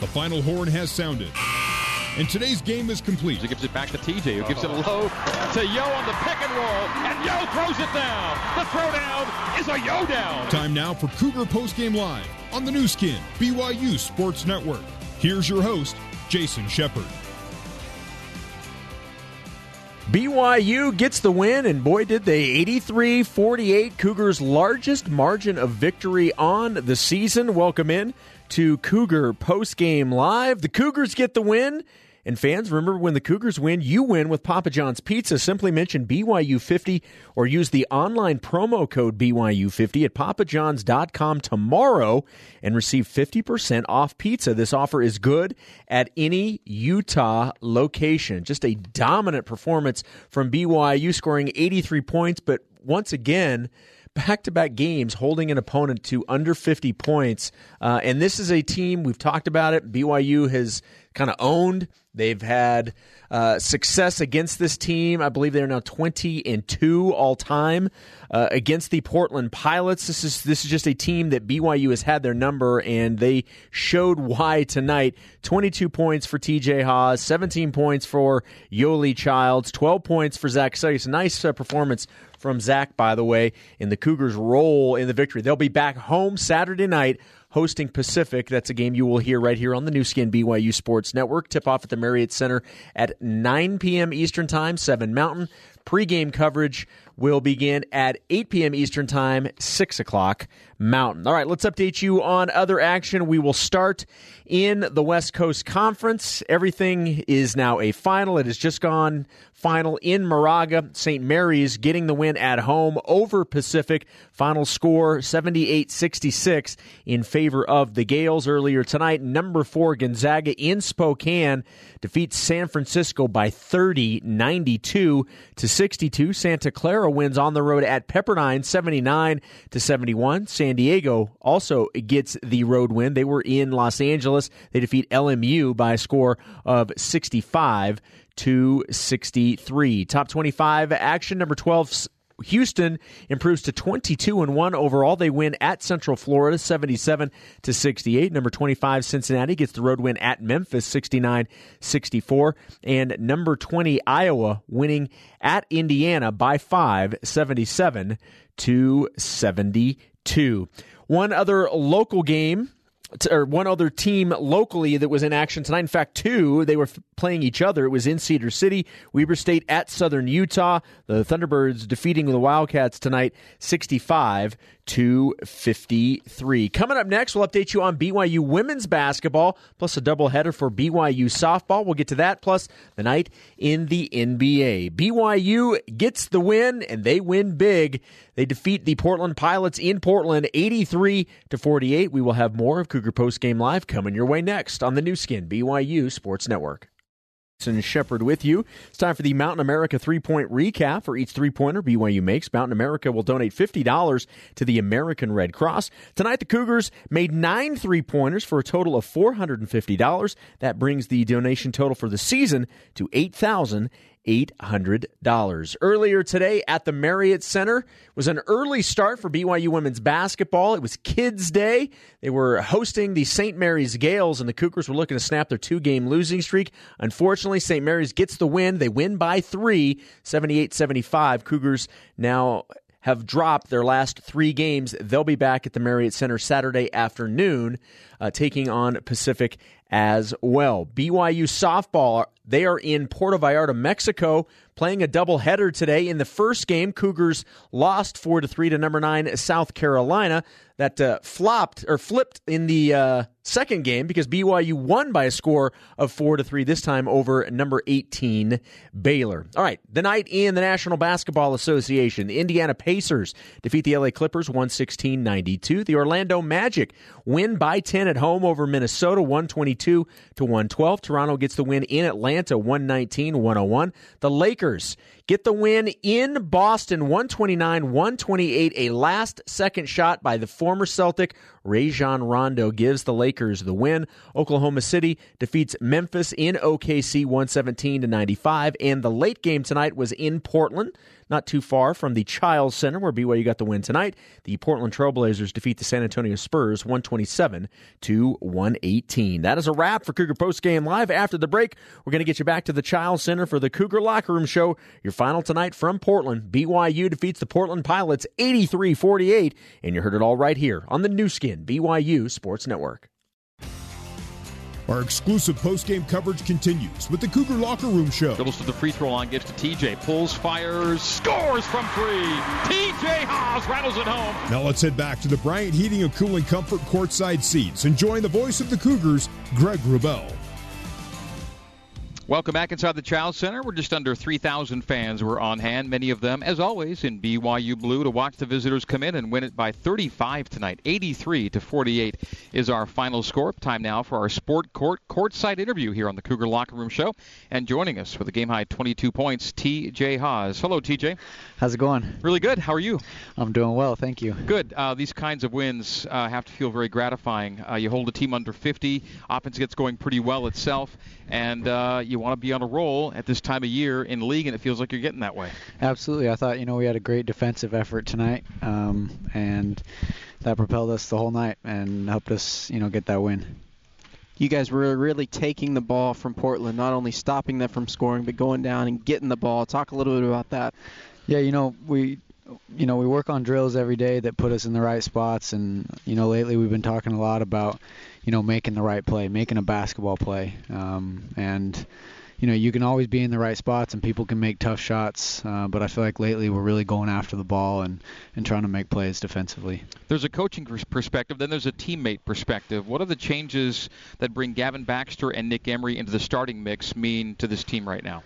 The final horn has sounded. And today's game is complete. He gives it back to TJ, who gives it low to Yo on the pick and roll, and Yo throws it down. The throwdown is a Yo down. Time now for Cougar Postgame Live on the Nu Skin, BYU Sports Network. Here's your host, Jason Shepard. BYU gets the win, and boy, did they 83 48, Cougars' largest margin of victory on the season. Welcome in to Cougar Post Game Live. The Cougars get the win. And fans, remember when the Cougars win, you win with Papa John's Pizza. Simply mention BYU50 or use the online promo code BYU50 at papajohns.com tomorrow and receive 50% off pizza. This offer is good at any Utah location. Just a dominant performance from BYU, scoring 83 points, but once again, back to back games holding an opponent to under 50 points. Uh, and this is a team, we've talked about it. BYU has kind of owned. They've had uh, success against this team. I believe they're now 20 and 2 all time uh, against the Portland Pilots. This is this is just a team that BYU has had their number, and they showed why tonight. 22 points for TJ Haws, 17 points for Yoeli Childs, 12 points for Zach Seljaas. Nice uh, performance from Zach, by the way, in the Cougars' role in the victory. They'll be back home Saturday night hosting Pacific. That's a game you will hear right here on the Nu Skin BYU Sports Network. Tip off at the Marriott Center at 9 p.m. Eastern Time, 7 Mountain. Pre-game coverage will begin at 8 p.m. Eastern Time, 6 o'clock Mountain. All right, let's update you on other action. We will start in the West Coast Conference. Everything is now a final. It has just gone final in Moraga. St. Mary's getting the win at home over Pacific. Final score 78 66 in favor of the Gaels earlier tonight. Number four, Gonzaga in Spokane defeats San Francisco by 30 92 to 62. Santa Clara wins on the road at Pepperdine 79 to 71. San Diego also gets the road win. They were in Los Angeles. They defeat LMU by a score of 65 to 63. Top 25 action number 12 Houston improves to 22 and 1 overall. They win at Central Florida 77 to 68. Number 25 Cincinnati gets the road win at Memphis 69-64 and number 20 Iowa winning at Indiana by 5 77 to 72. One other local game or one other team locally that was in action tonight. In fact, two. They were playing each other. It was in Cedar City, Weber State at Southern Utah. The Thunderbirds defeating the Wildcats tonight, 65 to 53. Coming up next, we'll update you on BYU women's basketball, plus a doubleheader for BYU softball. We'll get to that, plus the night in the NBA. BYU gets the win, and they win big. They defeat the Portland Pilots in Portland, 83 to 48. We will have more of Cougar Post Game Live coming your way next on the Nu Skin BYU Sports Network. And Shepard with you. It's time for the Mountain America three point recap. For each three pointer BYU makes, Mountain America will donate $50 to the American Red Cross. Tonight, the Cougars made nine three pointers for a total of $450. That brings the donation total for the season to 8000 $800. Earlier today at the Marriott Center was an early start for BYU women's basketball. It was Kids Day. They were hosting the St. Mary's Gaels, and the Cougars were looking to snap their two game losing streak. Unfortunately, St. Mary's gets the win. They win by three, 78 75. Cougars now have dropped their last three games. They'll be back at the Marriott Center Saturday afternoon, uh, taking on Pacific as well. BYU softball, they are in Puerto Vallarta, Mexico, playing a doubleheader today. In the first game, Cougars lost 4 to 3 to number 9 South Carolina. That uh, flopped or flipped in the uh, second game because BYU won by a score of 4 to 3 this time over number 18 Baylor. All right, the night in the National Basketball Association, the Indiana Pacers defeat the LA Clippers 116-92. The Orlando Magic win by 10 at home over Minnesota 122 to 112. Toronto gets the win in Atlanta 119-101. The Lakers get the win in Boston 129 128. A last second shot by the former Celtic Rajon Rondo gives the Lakers the win. Oklahoma City defeats Memphis in OKC 117 to 95, and the late game tonight was in Portland not too far from the Chiles Center, where BYU got the win tonight. The Portland Trailblazers defeat the San Antonio Spurs 127 to 118. That is a wrap for Cougar Post Game Live. After the break, we're going to get you back to the Chiles Center for the Cougar Locker Room Show. Your final tonight from Portland. BYU defeats the Portland Pilots 83 48, and you heard it all right here on the Nu Skin BYU Sports Network. Our exclusive post-game coverage continues with the Cougar Locker Room Show. Dribbles to the free throw line, gets to TJ, pulls, fires, scores from three. TJ Haws rattles it home. Now let's head back to the Bryant Heating and Cooling Comfort courtside seats, enjoying the voice of the Cougars, Greg Wrubell. Welcome back inside the Chiles Center. We're just under 3,000 fans were on hand, many of them, as always, in BYU blue to watch the visitors come in and win it by 35 tonight. 83 to 48 is our final score. Time now for our Sport Court courtside interview here on the Cougar Locker Room Show. And joining us with a game high 22 points, TJ Haws. Hello, TJ. How's it going? Really good. How are you? I'm doing well, thank you. Good. Uh, these kinds of wins uh, have to feel very gratifying. Uh, you hold a team under 50, offense gets going pretty well itself, and uh, you want to be on a roll at this time of year in league, and it feels like you're getting that way. Absolutely. I thought you know we had a great defensive effort tonight, um, and that propelled us the whole night and helped us you know get that win. You guys were really taking the ball from Portland, not only stopping them from scoring, but going down and getting the ball. Talk a little bit about that. Yeah, you know we you know we work on drills every day that put us in the right spots and you know lately we've been talking a lot about you know making the right play making a basketball play um, and you know you can always be in the right spots and people can make tough shots uh, but i feel like lately we're really going after the ball and and trying to make plays defensively there's a coaching perspective then there's a teammate perspective what are the changes that bring gavin baxter and nick emery into the starting mix mean to this team right now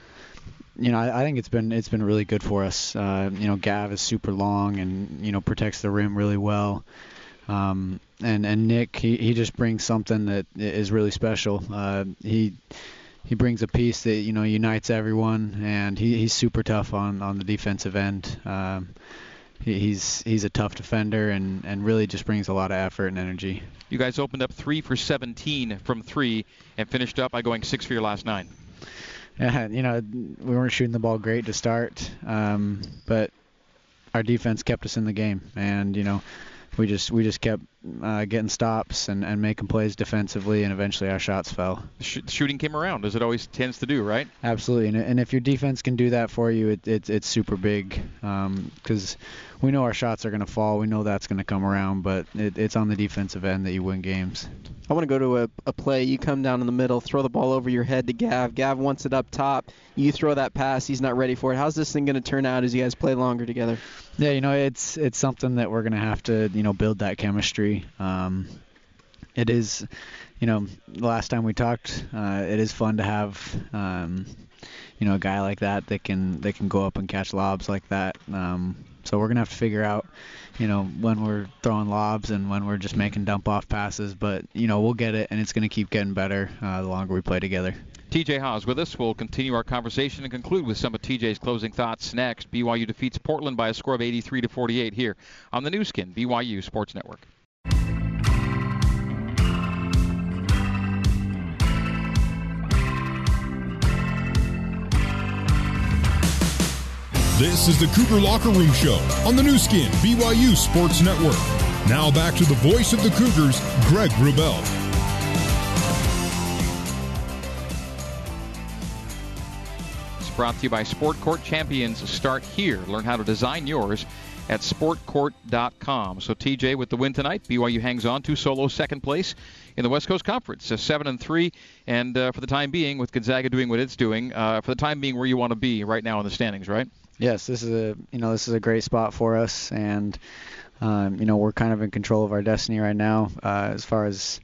you know, I, I, think it's been it's been really good for us. Uh, you know, Gav is super long and you know protects the rim really well. Um, and and Nick, he, he just brings something that is really special. Uh, he he brings a piece that you know unites everyone, and he, he's super tough on on the defensive end. Um, he, he's he's a tough defender and and really just brings a lot of effort and energy. You guys opened up three for 17 from three and finished up by going six for your last nine yeah, you know, we weren't shooting the ball great to start, um, but our defense kept us in the game, and you know, we just we just kept uh, getting stops and, and making plays defensively, and eventually our shots fell. Sh- shooting came around, as it always tends to do, right? Absolutely, and, and if your defense can do that for you, it, it it's super big because um, we know our shots are going to fall. We know that's going to come around, but it, it's on the defensive end that you win games. I want to go to a, a play. You come down in the middle, throw the ball over your head to Gav. Gav wants it up top. You throw that pass. He's not ready for it. How's this thing going to turn out as you guys play longer together? Yeah, you know, it's it's something that we're going to have to you know build that chemistry. Um, it is, you know, the last time we talked, uh, it is fun to have, um, you know, a guy like that that can that can go up and catch lobs like that. Um, so we're gonna have to figure out, you know, when we're throwing lobs and when we're just making dump off passes. But you know, we'll get it, and it's gonna keep getting better uh, the longer we play together. TJ Haws with us. We'll continue our conversation and conclude with some of TJ's closing thoughts next. BYU defeats Portland by a score of 83 to 48 here on the Nu Skin BYU Sports Network. This is the Cougar Locker Room Show on the Nu Skin BYU Sports Network. Now back to the voice of the Cougars, Greg Wrubell. It's brought to you by Sport Court Champions. Start here. Learn how to design yours at sportcourt.com. So TJ with the win tonight, BYU hangs on to solo second place in the West Coast Conference, uh, seven and three, and uh, for the time being, with Gonzaga doing what it's doing, uh, for the time being, where you want to be right now in the standings, right? Yes, this is a you know this is a great spot for us, and um, you know we're kind of in control of our destiny right now uh, as far as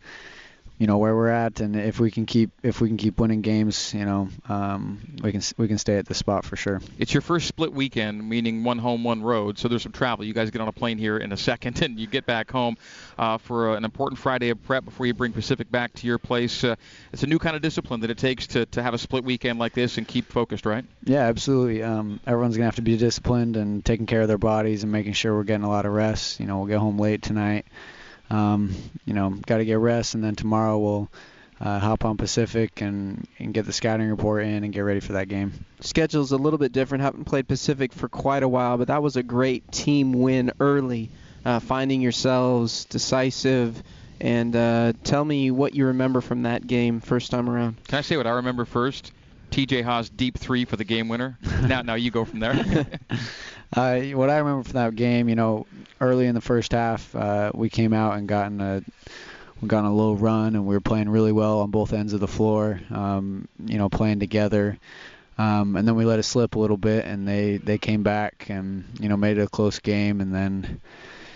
you know where we're at, and if we can keep if we can keep winning games, you know, um, we can we can stay at this spot for sure. It's your first split weekend, meaning one home, one road. So there's some travel. You guys get on a plane here in a second, and you get back home uh, for an important Friday of prep before you bring Pacific back to your place. Uh, it's a new kind of discipline that it takes to to have a split weekend like this and keep focused, right? Yeah, absolutely. Um, everyone's gonna have to be disciplined and taking care of their bodies and making sure we're getting a lot of rest. You know, we'll get home late tonight. Um, you know, got to get rest, and then tomorrow we'll uh, hop on Pacific and, and get the scouting report in and get ready for that game. Schedule's a little bit different. Haven't played Pacific for quite a while, but that was a great team win early, uh, finding yourselves decisive. And uh, tell me what you remember from that game first time around. Can I say what I remember first? TJ Haws deep three for the game winner. now, now you go from there. uh, what I remember from that game, you know, early in the first half, uh, we came out and got in a we got a low run and we were playing really well on both ends of the floor. Um, you know, playing together. Um, and then we let it slip a little bit, and they they came back and you know made it a close game, and then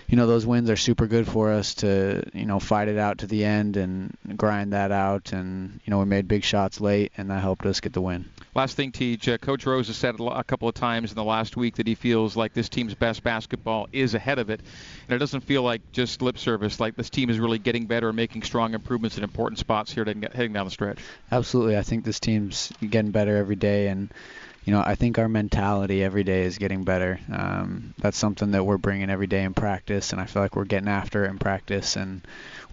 you know those wins are super good for us to you know fight it out to the end and grind that out and you know we made big shots late and that helped us get the win. Last thing, Teach. Uh, Coach Rose has said a couple of times in the last week that he feels like this team's best basketball is ahead of it, and it doesn't feel like just lip service. Like this team is really getting better and making strong improvements in important spots here heading down the stretch. Absolutely, I think this team's getting better every day and you know, I think our mentality every day is getting better. Um, that's something that we're bringing every day in practice, and I feel like we're getting after it in practice, and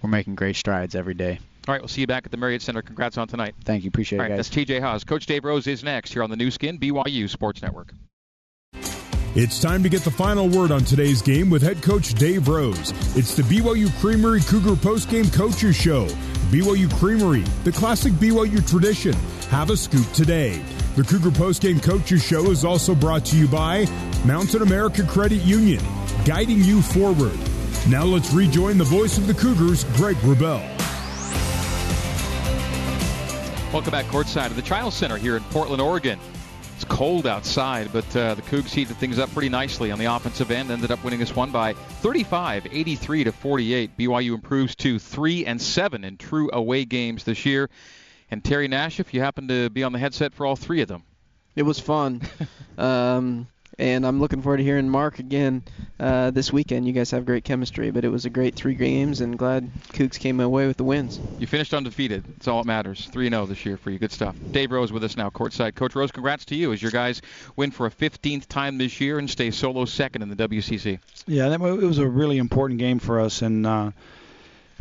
we're making great strides every day. All right, we'll see you back at the Marriott Center. Congrats on tonight. Thank you. Appreciate All right, it, guys. That's TJ Haws. Coach Dave Rose is next here on the Nu Skin, BYU Sports Network. It's time to get the final word on today's game with head coach Dave Rose. It's the BYU Creamery Cougar postgame coaches show. BYU Creamery, the classic BYU tradition. Have a scoop today. The Cougar Postgame Coaches Show is also brought to you by Mountain America Credit Union, guiding you forward. Now let's rejoin the voice of the Cougars, Greg Wrubell. Welcome back courtside of the Chiles Center here in Portland, Oregon. It's cold outside, but uh, the Cougs heated things up pretty nicely on the offensive end. Ended up winning this one by 35, 83 to 48. BYU improves to three and seven in true away games this year. And Terry Nash, if you happen to be on the headset for all three of them. It was fun. um, and I'm looking forward to hearing Mark again uh, this weekend. You guys have great chemistry, but it was a great three games, and glad Cougs came away with the wins. You finished undefeated. That's all that matters. 3 0 this year for you. Good stuff. Dave Rose with us now, courtside. Coach Rose, congrats to you as your guys win for a 15th time this year and stay solo second in the WCC. Yeah, that, it was a really important game for us, and. Uh,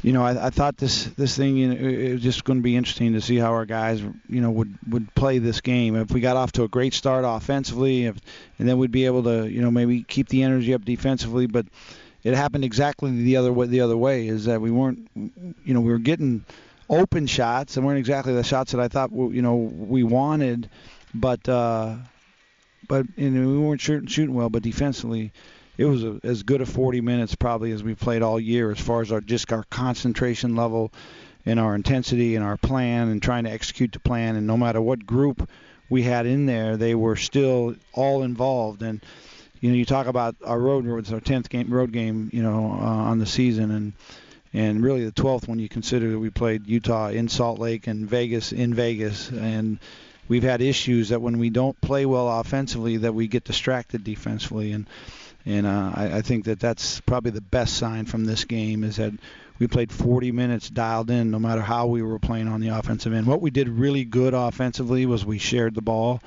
you know, I, I thought this this thing you know, it was just going to be interesting to see how our guys, you know, would would play this game. If we got off to a great start offensively, if, and then we'd be able to, you know, maybe keep the energy up defensively. But it happened exactly the other way. The other way is that we weren't, you know, we were getting open shots and weren't exactly the shots that I thought, you know, we wanted. But uh, but you know, we weren't shooting, shooting well. But defensively it was a, as good a 40 minutes probably as we played all year as far as our just our concentration level and our intensity and our plan and trying to execute the plan. And no matter what group we had in there, they were still all involved. And you know, you talk about our road it's our 10th game road game, you know, uh, on the season and and really the 12th when you consider that we played Utah in Salt Lake and Vegas in Vegas and we've had issues that when we don't play well offensively that we get distracted defensively and and uh, I, I think that that's probably the best sign from this game is that we played 40 minutes dialed in no matter how we were playing on the offensive end. What we did really good offensively was we shared the ball,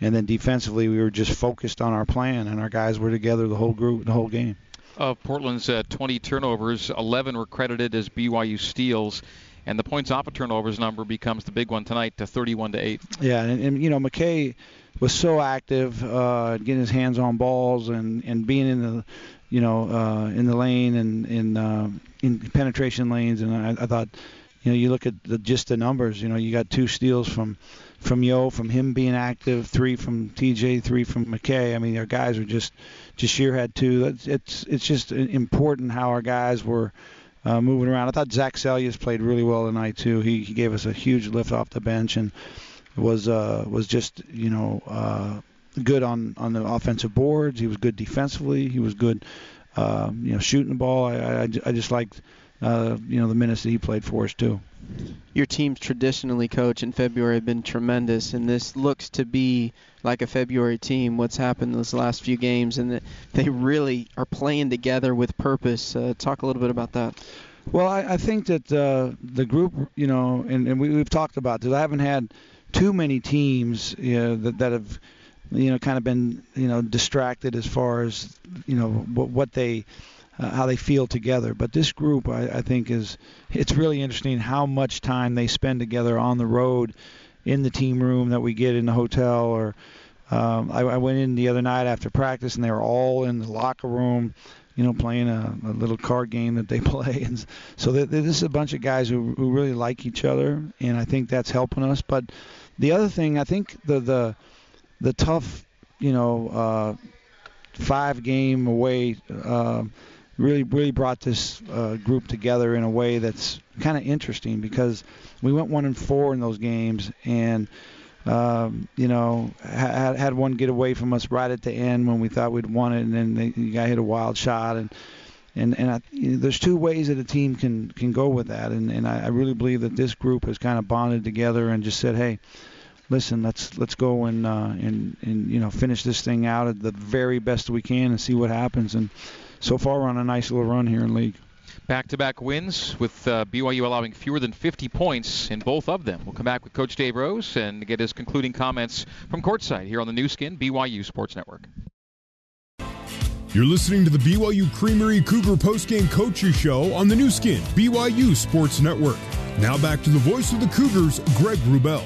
and then defensively we were just focused on our plan, and our guys were together the whole group, the whole game. Of Portland's uh, 20 turnovers, 11 were credited as BYU steals and the points off of turnovers number becomes the big one tonight to 31 to 8. Yeah, and, and you know McKay was so active, uh, getting his hands on balls and and being in the, you know, uh, in the lane and in uh, in penetration lanes, and I, I thought, you know, you look at the, just the numbers. You know, you got two steals from from Yo, from him being active, three from TJ, three from McKay. I mean, our guys are just Jahshire had two. It's it's it's just important how our guys were. Uh, moving around, I thought Zach Seljaas played really well tonight too. He, he gave us a huge lift off the bench, and was uh, was just you know uh, good on on the offensive boards. He was good defensively. He was good, uh, you know, shooting the ball. I I, I just liked uh, you know the minutes that he played for us too. Your teams traditionally, coach, in February have been tremendous, and this looks to be like a February team. What's happened those last few games, and they really are playing together with purpose. Uh, talk a little bit about that. Well, I, I think that uh, the group, you know, and, and we, we've talked about this. I haven't had too many teams you know, that, that have you know kind of been you know distracted as far as you know what, what they uh, how they feel together. But this group, I, I think, is it's really interesting how much time they spend together on the road, in the team room that we get in the hotel. Or um, I, I went in the other night after practice, and they were all in the locker room, you know, playing a, a little card game that they play. And so th- this is a bunch of guys who, who really like each other, and I think that's helping us. But the other thing, I think the the the tough, you know, uh, five game away. Uh, really really brought this uh, group together in a way that's kind of interesting because we went one and four in those games and um, you know had had one get away from us right at the end when we thought we'd won it and then the guy hit a wild shot and and and I, you know, there's two ways that a team can can go with that and and I, I really believe that this group has kind of bonded together and just said hey listen, let's let's go and uh, and and you know finish this thing out at the very best we can and see what happens. And so far we're on a nice little run here in league. Back-to-back wins with uh, BYU allowing fewer than 50 points in both of them. We'll come back with Coach Dave Rose and get his concluding comments from courtside here on the Nu Skin BYU Sports Network. You're listening to the BYU Creamery Cougar Postgame Coaches Show on the Nu Skin BYU Sports Network. Now back to the voice of the Cougars, Greg Wrubell.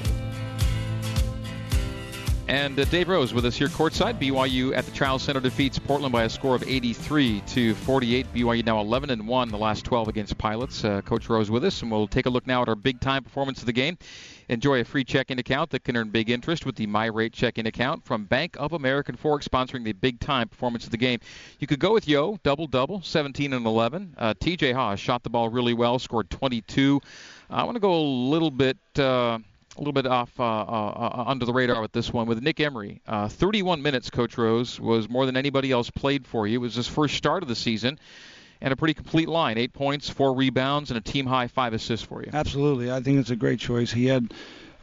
And uh, Dave Rose with us here courtside. BYU at the Chiles Center defeats Portland by a score of 83 to 48. BYU now 11 and 1 the last 12 against Pilots. Uh, Coach Rose with us, and we'll take a look now at our big time performance of the game. Enjoy a free checking account that can earn big interest with the My Rate checking account from Bank of American Fork, sponsoring the big time performance of the game. You could go with Yo, double double, 17 and 11. Uh, TJ Haws shot the ball really well, scored 22. I want to go a little bit. Uh, a little bit off uh, uh, uh, under the radar with this one with Nick Emery. Uh, 31 minutes, Coach Rose, was more than anybody else played for you. It was his first start of the season, and a pretty complete line: eight points, four rebounds, and a team high five assists for you. Absolutely, I think it's a great choice. He had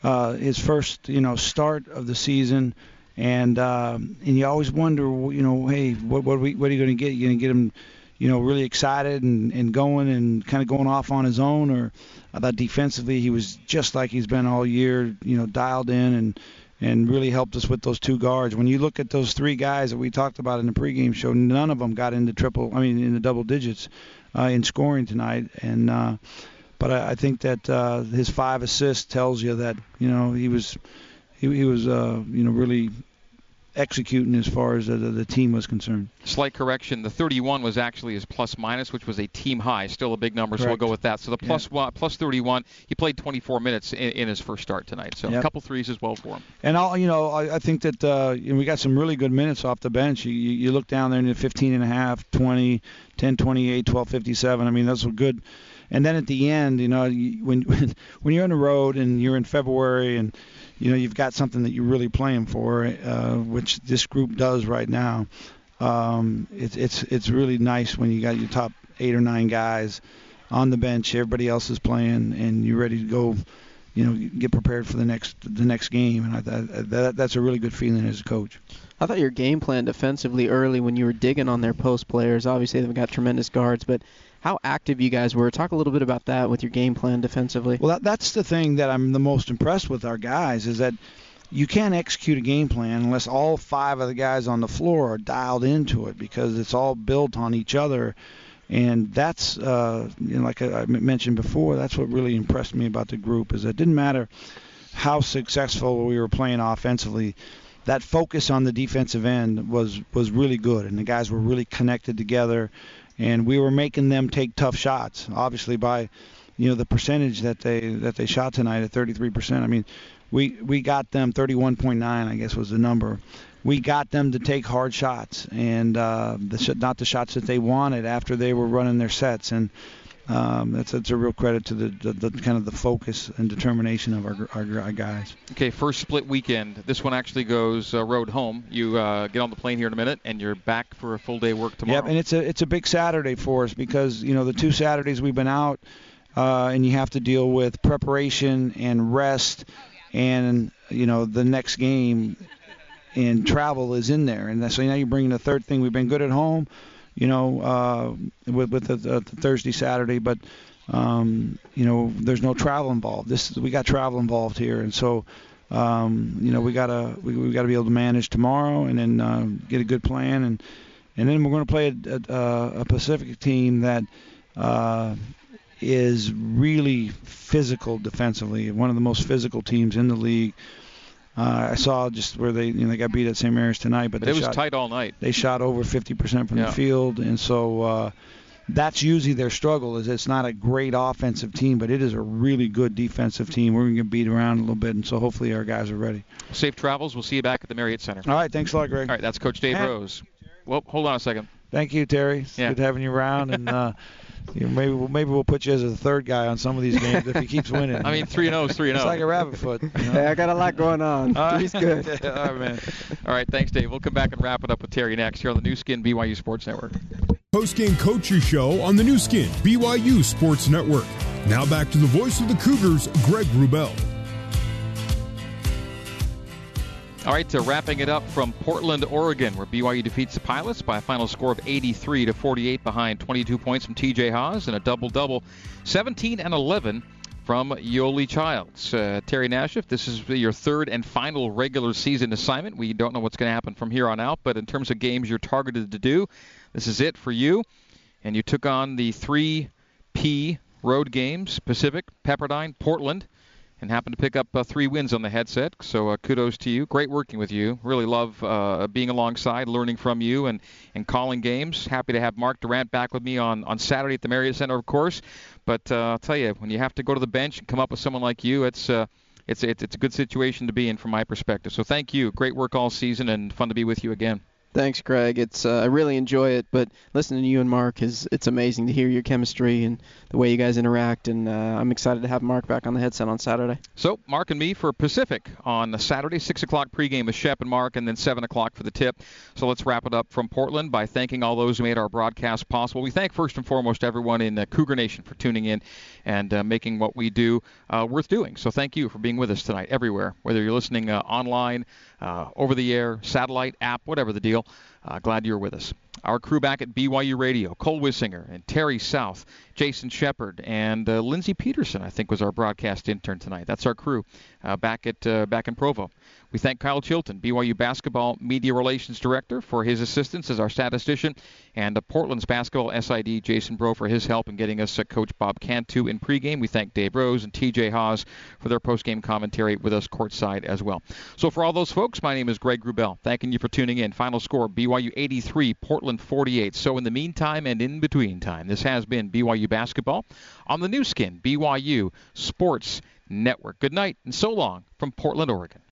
uh, his first, you know, start of the season. And um, and you always wonder, you know, hey, what what are, we, what are you going to get? You going to get him you know, really excited and, and going and kind of going off on his own. Or I thought defensively he was just like he's been all year, you know, dialed in and and really helped us with those two guards. When you look at those three guys that we talked about in the pregame show, none of them got into triple, I mean, in the double digits uh, in scoring tonight. And uh, but I, I think that uh, his five assists tells you that you know he was he, he was uh, you know really executing as far as the, the, team was concerned. Slight correction: the 31 was actually his plus minus, which was a team high. Still a big number, Correct. so we'll go with that. So the plus yeah. one, plus 31, he played 24 minutes in, in his first start tonight. So yep. a couple threes as well for him. And I'll, you know, I, I think that uh, you know, we got some really good minutes off the bench. You, you, you look down there in the 15 and a half, 20, 10, 28, 12, 57. I mean, those were good. And then at the end, you know, when when you're on the road and you're in February and you know you've got something that you're really playing for, uh, which this group does right now. Um, it's it's it's really nice when you got your top eight or nine guys on the bench, everybody else is playing, and you're ready to go. You know, get prepared for the next the next game, and I, that that's a really good feeling as a coach. I thought your game plan defensively early when you were digging on their post players. Obviously, they've got tremendous guards, but how active you guys were. Talk a little bit about that with your game plan defensively. Well, that, that's the thing that I'm the most impressed with our guys is that you can't execute a game plan unless all five of the guys on the floor are dialed into it because it's all built on each other. And that's, uh, you know, like I mentioned before, that's what really impressed me about the group is that it didn't matter how successful we were playing offensively. That focus on the defensive end was was really good, and the guys were really connected together and we were making them take tough shots. Obviously, by you know the percentage that they that they shot tonight at 33%. I mean, we we got them 31.9, I guess was the number. We got them to take hard shots and uh, the, not the shots that they wanted after they were running their sets and um, that's that's a real credit to the, the, the, kind of the focus and determination of our, our, our guys. Okay, first split weekend. This one actually goes uh, road home. You uh, get on the plane here in a minute, and you're back for a full day work tomorrow. Yep, and it's a it's a big Saturday for us because you know the two Saturdays we've been out, uh, and you have to deal with preparation and rest, and you know the next game, and travel is in there, and so now you're bringing the third thing. We've been good at home you know, uh, with, with the, the Thursday, Saturday, but um, you know, there's no travel involved. This we got travel involved here, and so um, you know, we gotta we, we gotta be able to manage tomorrow, and then uh, get a good plan and and then we're going to play a, a, a Pacific team that uh, is really physical defensively. One of the most physical teams in the league. Uh, I saw just where they you know, they got beat at St. Mary's tonight, but, but they it was shot, tight all night. They shot over 50% from yeah. the field, and so uh, that's usually their struggle. Is it's not a great offensive team, but it is a really good defensive team. We're going to get beat around a little bit, and so hopefully our guys are ready. Safe travels. We'll see you back at the Marriott Center. All right, thanks a lot, Greg. All right, that's Coach Dave And- Rose. Well, hold on a second. Thank you, Terry. It's Yeah. good having you around, and uh, you know, maybe we'll, maybe we'll put you as a third guy on some of these games if he keeps winning. I mean, three and zero is three and oh. it's like a rabbit foot. You know? Hey, I got a lot going on. All right. Three's good. All right, man. All right, thanks, Dave. We'll come back and wrap it up with Terry next here on the Nu Skin BYU Sports Network. Post-game coaches show on the Nu Skin BYU Sports Network. Now back to the voice of the Cougars, Greg Wrubell. All right, so wrapping it up from Portland, Oregon, where BYU defeats the Pilots by a final score of 83 to 48 behind 22 points from TJ Haws and a double-double, 17 and 11 from Yoeli Childs. Uh, Terry Nash, if this is your third and final regular season assignment, we don't know what's going to happen from here on out, but in terms of games you're targeted to do, this is it for you. And you took on the 3P road games, Pacific, Pepperdine, Portland and happened to pick up uh, three wins on the headset. So uh, kudos to you. Great working with you. Really love uh, being alongside, learning from you, and, and calling games. Happy to have Mark Durrant back with me on, on Saturday at the Marriott Center, of course. But uh, I'll tell you, when you have to go to the bench and come up with someone like you, it's uh, it's it's it's a good situation to be in from my perspective. So thank you. Great work all season, and fun to be with you again. Thanks, Craig. It's uh, I really enjoy it, but listening to you and Mark is it's amazing to hear your chemistry and the way you guys interact, and uh, I'm excited to have Mark back on the headset on Saturday. So, Mark and me for Pacific on Saturday, 6 o'clock pregame with Shep and Mark, and then 7 o'clock for the tip. So, let's wrap it up from Portland by thanking all those who made our broadcast possible. We thank first and foremost everyone in uh, Cougar Nation for tuning in and uh, making what we do uh, worth doing. So, thank you for being with us tonight, everywhere, whether you're listening uh, online, uh, over the air, satellite, app, whatever the deal. Uh, glad you're with us. Our crew back at BYU Radio, Cole Wissinger and Terry South, Jason Shepard, and uh, Lindsey Peterson, I think, was our broadcast intern tonight. That's our crew uh, back at uh, back in Provo. We thank Kyle Chilton, BYU basketball media relations director, for his assistance as our statistician, and uh, Portland's basketball SID Jason Bro for his help in getting us uh, Coach Bob Cantu in pregame. We thank Dave Rose and TJ Haws for their postgame commentary with us courtside as well. So for all those folks, my name is Greg Wrubell. Thanking you for tuning in. Final score: BYU 83, Portland 48. So in the meantime and in between time, this has been BYU basketball on the Nu Skin BYU Sports Network. Good night and so long from Portland, Oregon.